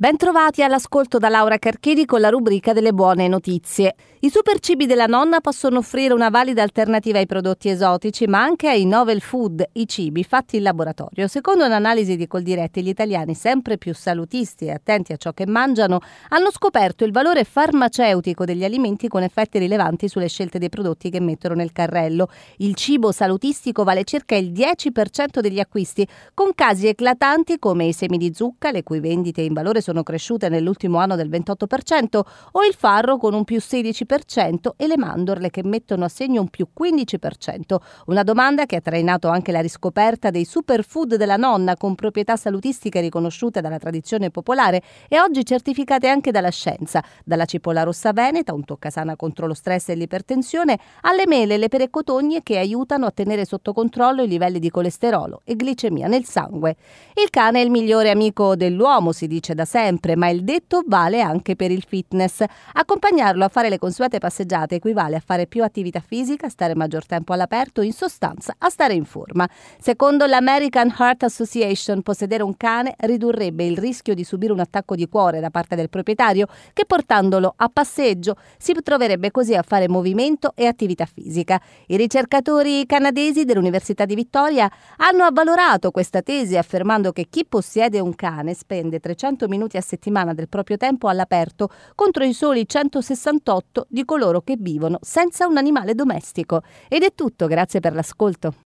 Bentrovati all'ascolto da Laura Carchedi con la rubrica delle buone notizie. I super cibi della nonna possono offrire una valida alternativa ai prodotti esotici, ma anche ai novel food, i cibi fatti in laboratorio. Secondo un'analisi di Coldiretti, gli italiani, sempre più salutisti e attenti a ciò che mangiano, hanno scoperto il valore farmaceutico degli alimenti con effetti rilevanti sulle scelte dei prodotti che mettono nel carrello. Il cibo salutistico vale circa il 10% degli acquisti, con casi eclatanti come i semi di zucca, le cui vendite in valore sono cresciute nell'ultimo anno del 28%, o il farro con un più 16% e le mandorle che mettono a segno un più 15%. Una domanda che ha trainato anche la riscoperta dei superfood della nonna con proprietà salutistiche riconosciute dalla tradizione popolare e oggi certificate anche dalla scienza, dalla cipolla rossa veneta, un toccasana contro lo stress e l'ipertensione, alle mele e le perecotogne che aiutano a tenere sotto controllo i livelli di colesterolo e glicemia nel sangue. Il cane è il migliore amico dell'uomo, si dice da sempre sempre, ma il detto vale anche per il fitness. Accompagnarlo a fare le consuete passeggiate equivale a fare più attività fisica, stare maggior tempo all'aperto, in sostanza a stare in forma. Secondo l'American Heart Association, possedere un cane ridurrebbe il rischio di subire un attacco di cuore da parte del proprietario che portandolo a passeggio si troverebbe così a fare movimento e attività fisica. I ricercatori canadesi dell'Università di Vittoria hanno avvalorato questa tesi affermando che chi possiede un cane spende 300 minuti minuti a settimana del proprio tempo all'aperto contro i soli 168 di coloro che vivono senza un animale domestico. Ed è tutto, grazie per l'ascolto.